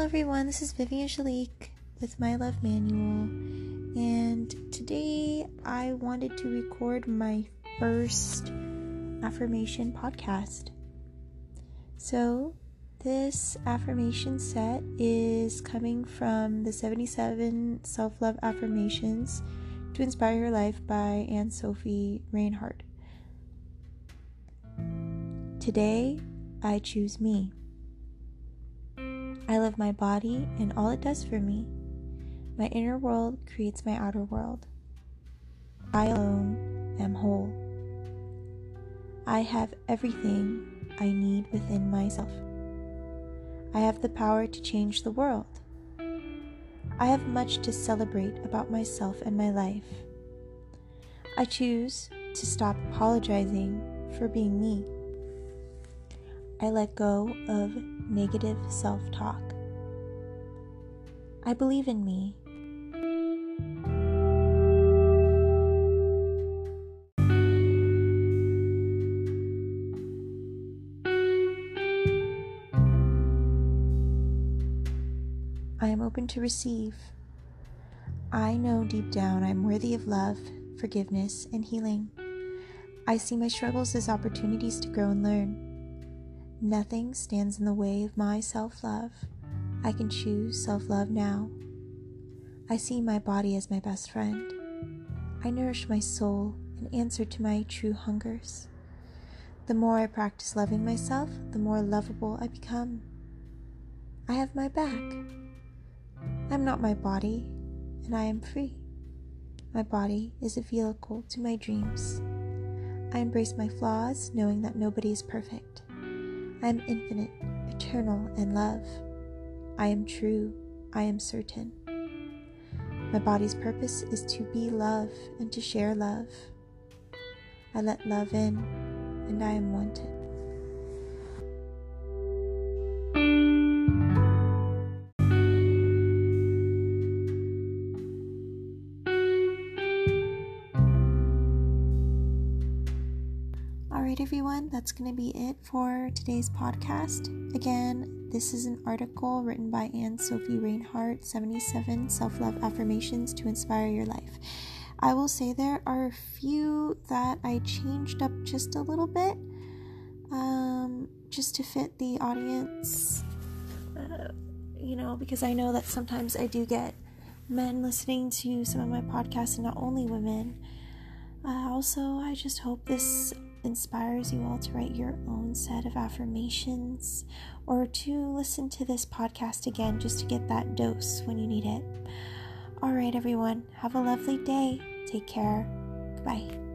everyone. This is Vivian Shalik with My Love Manual, and today I wanted to record my first affirmation podcast. So, this affirmation set is coming from the 77 Self Love Affirmations to Inspire Your Life by Anne Sophie Reinhardt. Today, I choose me. I love my body and all it does for me. My inner world creates my outer world. I alone am whole. I have everything I need within myself. I have the power to change the world. I have much to celebrate about myself and my life. I choose to stop apologizing for being me. I let go of negative self talk. I believe in me. I am open to receive. I know deep down I'm worthy of love, forgiveness, and healing. I see my struggles as opportunities to grow and learn. Nothing stands in the way of my self love. I can choose self love now. I see my body as my best friend. I nourish my soul in answer to my true hungers. The more I practice loving myself, the more lovable I become. I have my back. I'm not my body, and I am free. My body is a vehicle to my dreams. I embrace my flaws, knowing that nobody is perfect. I am infinite, eternal, and love. I am true. I am certain. My body's purpose is to be love and to share love. I let love in, and I am wanted. Alright, everyone, that's going to be it for today's podcast. Again, this is an article written by Anne Sophie Reinhardt 77 Self Love Affirmations to Inspire Your Life. I will say there are a few that I changed up just a little bit um, just to fit the audience. Uh, you know, because I know that sometimes I do get men listening to some of my podcasts and not only women. Uh, also, I just hope this inspires you all to write your own set of affirmations or to listen to this podcast again just to get that dose when you need it. All right, everyone, have a lovely day. Take care. Goodbye.